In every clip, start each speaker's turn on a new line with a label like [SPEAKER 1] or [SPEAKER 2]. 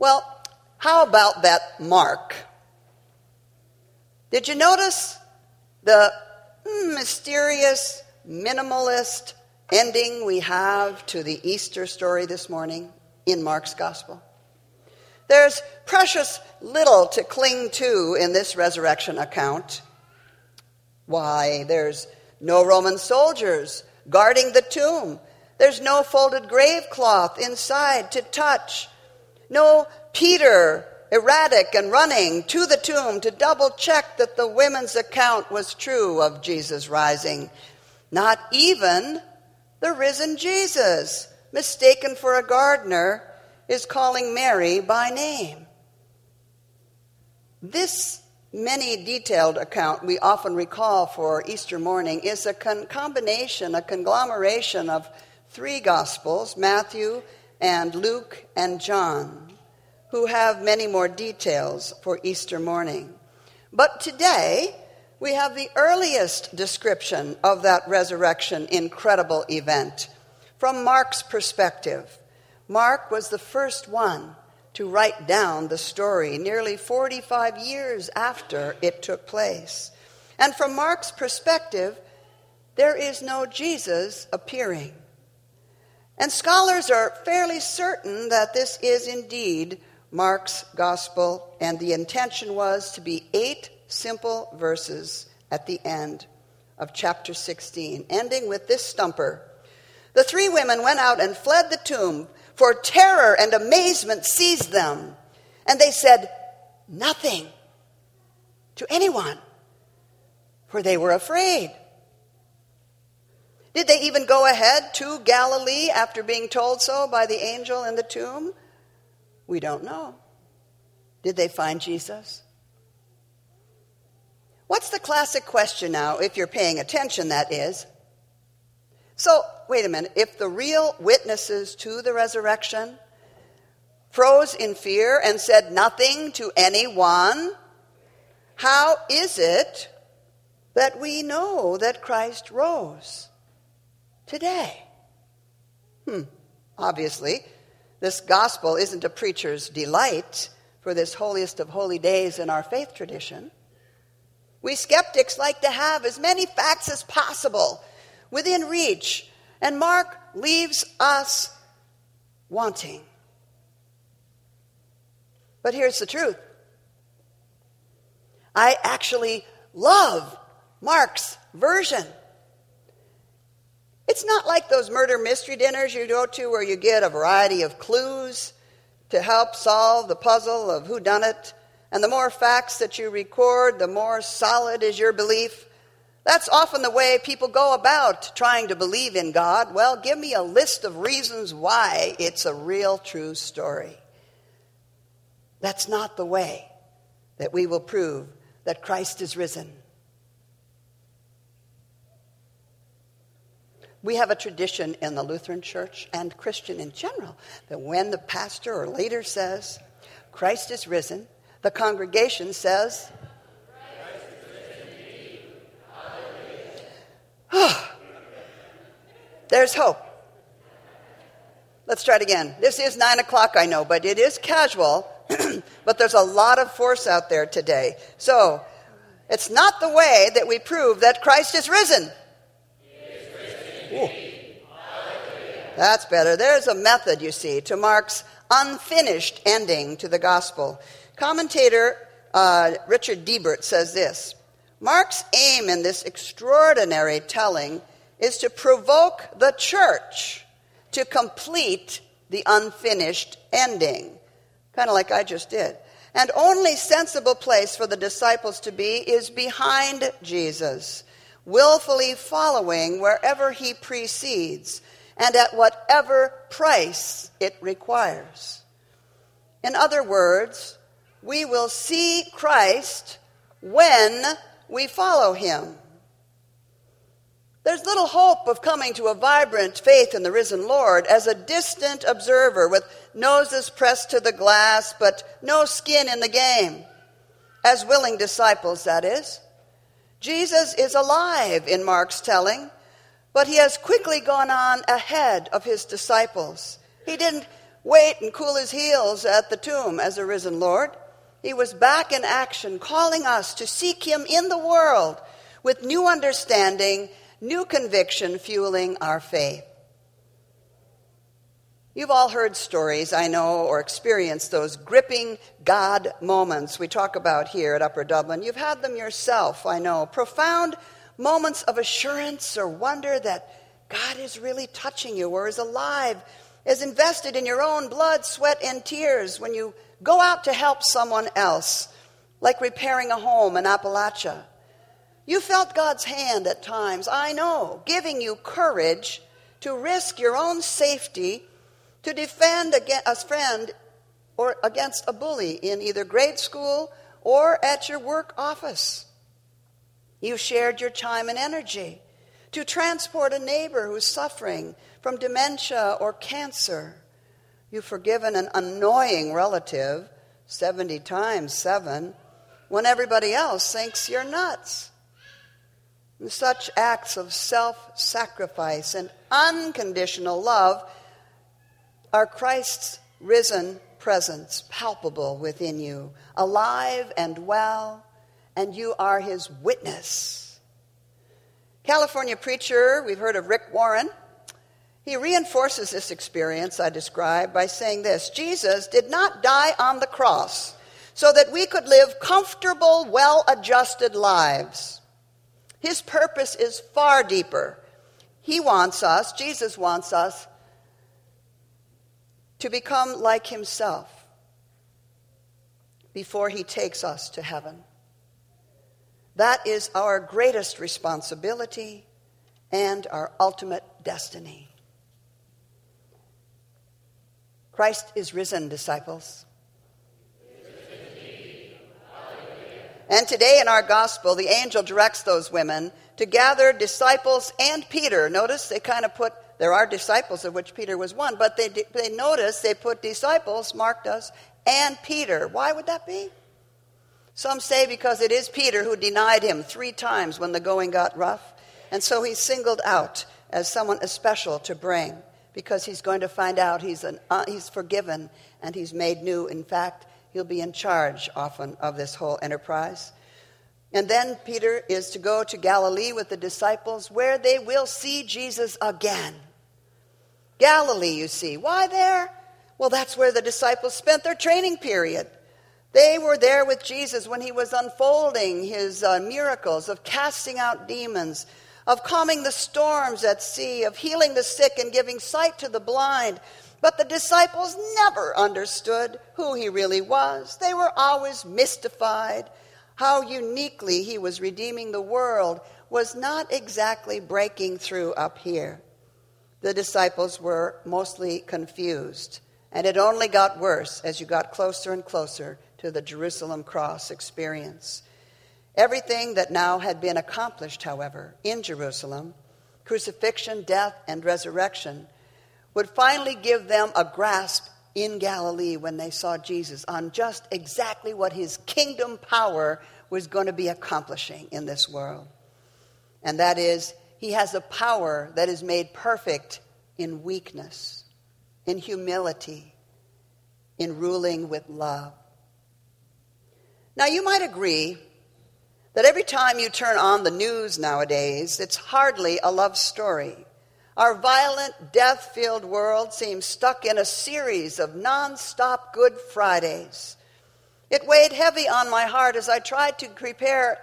[SPEAKER 1] Well, how about that mark? Did you notice the mysterious, minimalist ending we have to the Easter story this morning in Mark's Gospel? There's precious little to cling to in this resurrection account. Why, there's no Roman soldiers guarding the tomb. There's no folded grave cloth inside to touch. No Peter erratic and running to the tomb to double check that the women's account was true of Jesus rising. Not even the risen Jesus, mistaken for a gardener, is calling Mary by name. This many detailed account we often recall for Easter morning is a con- combination, a conglomeration of three Gospels Matthew and Luke and John, who have many more details for Easter morning. But today, we have the earliest description of that resurrection incredible event from Mark's perspective. Mark was the first one to write down the story nearly 45 years after it took place. And from Mark's perspective, there is no Jesus appearing. And scholars are fairly certain that this is indeed Mark's gospel, and the intention was to be eight simple verses at the end of chapter 16, ending with this stumper. The three women went out and fled the tomb for terror and amazement seized them. And they said nothing to anyone, for they were afraid. Did they even go ahead to Galilee after being told so by the angel in the tomb? We don't know. Did they find Jesus? What's the classic question now, if you're paying attention, that is? So, wait a minute. If the real witnesses to the resurrection froze in fear and said nothing to anyone, how is it that we know that Christ rose today? Hmm, obviously, this gospel isn't a preacher's delight for this holiest of holy days in our faith tradition. We skeptics like to have as many facts as possible within reach, and Mark leaves us wanting. But here's the truth I actually love Mark's version. It's not like those murder mystery dinners you go to where you get a variety of clues to help solve the puzzle of who done it. And the more facts that you record, the more solid is your belief. That's often the way people go about trying to believe in God. Well, give me a list of reasons why it's a real, true story. That's not the way that we will prove that Christ is risen. We have a tradition in the Lutheran Church and Christian in general that when the pastor or leader says, Christ is risen, the congregation says, There's hope. Let's try it again. This is nine o'clock, I know, but it is casual, but there's a lot of force out there today. So, it's not the way that we prove that Christ is risen. That's better. There's a method, you see, to Mark's unfinished ending to the gospel. Commentator uh, Richard Debert says this Mark's aim in this extraordinary telling is to provoke the church to complete the unfinished ending, kind of like I just did. And only sensible place for the disciples to be is behind Jesus, willfully following wherever he precedes and at whatever price it requires. In other words, we will see Christ when we follow him. There's little hope of coming to a vibrant faith in the risen Lord as a distant observer with noses pressed to the glass but no skin in the game. As willing disciples, that is. Jesus is alive in Mark's telling, but he has quickly gone on ahead of his disciples. He didn't wait and cool his heels at the tomb as a risen Lord. He was back in action, calling us to seek him in the world with new understanding, new conviction fueling our faith. You've all heard stories, I know, or experienced those gripping God moments we talk about here at Upper Dublin. You've had them yourself, I know. Profound moments of assurance or wonder that God is really touching you or is alive, is invested in your own blood, sweat, and tears when you go out to help someone else, like repairing a home in Appalachia. You felt God's hand at times, I know, giving you courage to risk your own safety to defend a friend or against a bully in either grade school or at your work office. You shared your time and energy to transport a neighbor who's suffering from dementia or cancer. You've forgiven an annoying relative 70 times 7 when everybody else thinks you're nuts. such acts of self sacrifice and unconditional love are Christ's risen presence palpable within you, alive and well, and you are his witness. California preacher, we've heard of Rick Warren. He reinforces this experience I described by saying this Jesus did not die on the cross so that we could live comfortable, well adjusted lives. His purpose is far deeper. He wants us, Jesus wants us, to become like himself before he takes us to heaven. That is our greatest responsibility and our ultimate destiny. Christ is risen, disciples. And today in our gospel, the angel directs those women to gather disciples and Peter. Notice they kind of put there are disciples, of which Peter was one, but they, they notice they put disciples, Mark does, and Peter. Why would that be? Some say because it is Peter who denied him three times when the going got rough, and so he's singled out as someone especial to bring because he's going to find out he's, an, uh, he's forgiven and he's made new. In fact, he'll be in charge often of this whole enterprise. And then Peter is to go to Galilee with the disciples where they will see Jesus again. Galilee, you see. Why there? Well, that's where the disciples spent their training period. They were there with Jesus when he was unfolding his uh, miracles of casting out demons, of calming the storms at sea, of healing the sick and giving sight to the blind. But the disciples never understood who he really was. They were always mystified. How uniquely he was redeeming the world was not exactly breaking through up here the disciples were mostly confused. And it only got worse as you got closer and closer to the Jerusalem cross experience. Everything that now had been accomplished, however, in Jerusalem crucifixion, death, and resurrection would finally give them a grasp in Galilee when they saw Jesus on just exactly what his kingdom power was going to be accomplishing in this world. And that is, he has a power that is made perfect in weakness, in humility, in ruling with love. Now, you might agree that every time you turn on the news nowadays, it's hardly a love story. Our violent, death filled world seems stuck in a series of non-stop Good Fridays. It weighed heavy on my heart as I tried to prepare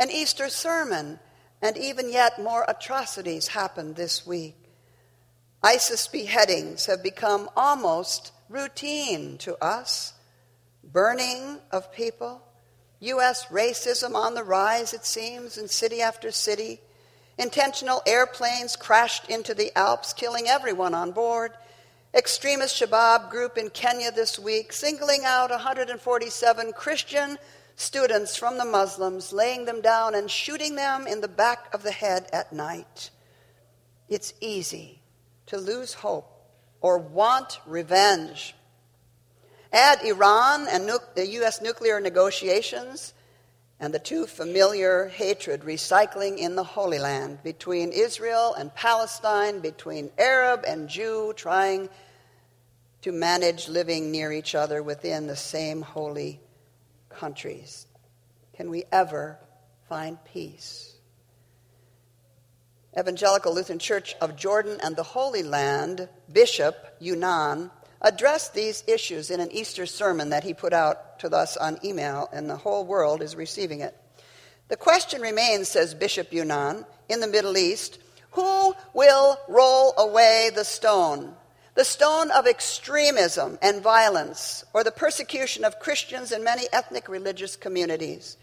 [SPEAKER 1] an Easter sermon and even yet, more atrocities happened this week. ISIS beheadings have become almost routine to us. Burning of people, U.S. racism on the rise, it seems, in city after city. Intentional airplanes crashed into the Alps, killing everyone on board. Extremist Shabab group in Kenya this week, singling out 147 Christian students from the Muslims, laying them down and shooting them in the back of the head at night. It's easy to lose hope or want revenge. Add Iran and nu- the U.S. nuclear negotiations and the too familiar hatred recycling in the Holy Land between Israel and Palestine, between Arab and Jew, trying to manage living near each other within the same holy countries? Can we ever find peace? Evangelical Lutheran Church of Jordan and the Holy Land, Bishop Younan addressed these issues in an Easter sermon that he put out to us on email, and the whole world is receiving it. The question remains, says Bishop Younan, in the Middle East who will roll away the stone? The stone of extremism and violence, or the persecution of Christians in many ethnic religious communities.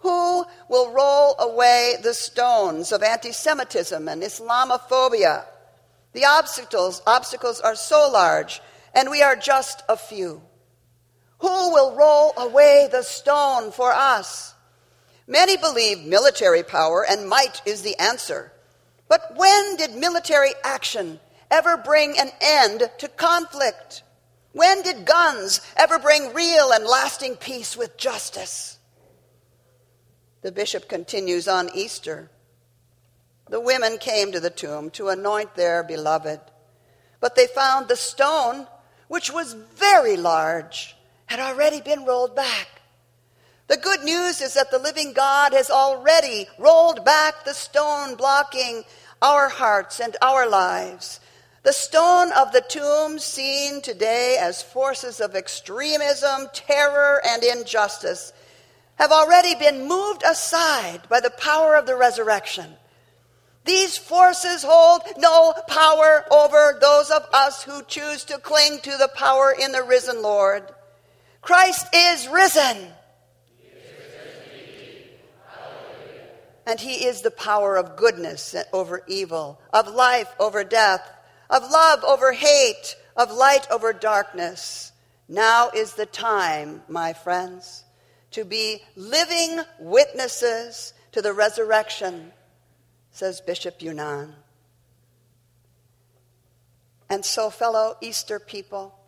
[SPEAKER 1] Who will roll away the stones of anti Semitism and Islamophobia? The obstacles, obstacles are so large, and we are just a few. Who will roll away the stone for us? Many believe military power and might is the answer. But when did military action ever bring an end to conflict? When did guns ever bring real and lasting peace with justice? The bishop continues on Easter. The women came to the tomb to anoint their beloved, but they found the stone, which was very large, had already been rolled back. The good news is that the living God has already rolled back the stone blocking our hearts and our lives. The stone of the tomb, seen today as forces of extremism, terror, and injustice, have already been moved aside by the power of the resurrection. These forces hold no power over those of us who choose to cling to the power in the risen Lord. Christ is risen. and He is the power of goodness over evil, of life over death, of love over hate, of light over darkness. Now is the time, my friends, to be living witnesses to the resurrection, says Bishop Younan. And so, fellow Easter people,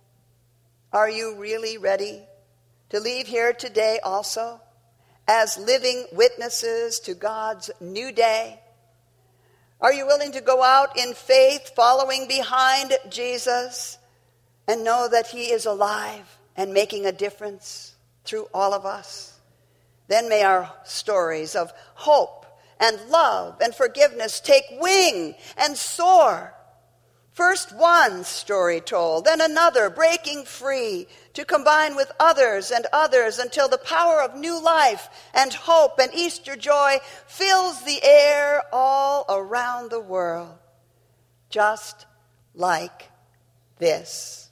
[SPEAKER 1] are you really ready to leave here today also? as living witnesses to God's new day? Are you willing to go out in faith, following behind Jesus, and know that He is alive and making a difference through all of us? Then may our stories of hope and love and forgiveness take wing and soar First one story told, then another, breaking free to combine with others and others until the power of new life and hope and Easter joy fills the air all around the world. Just like this.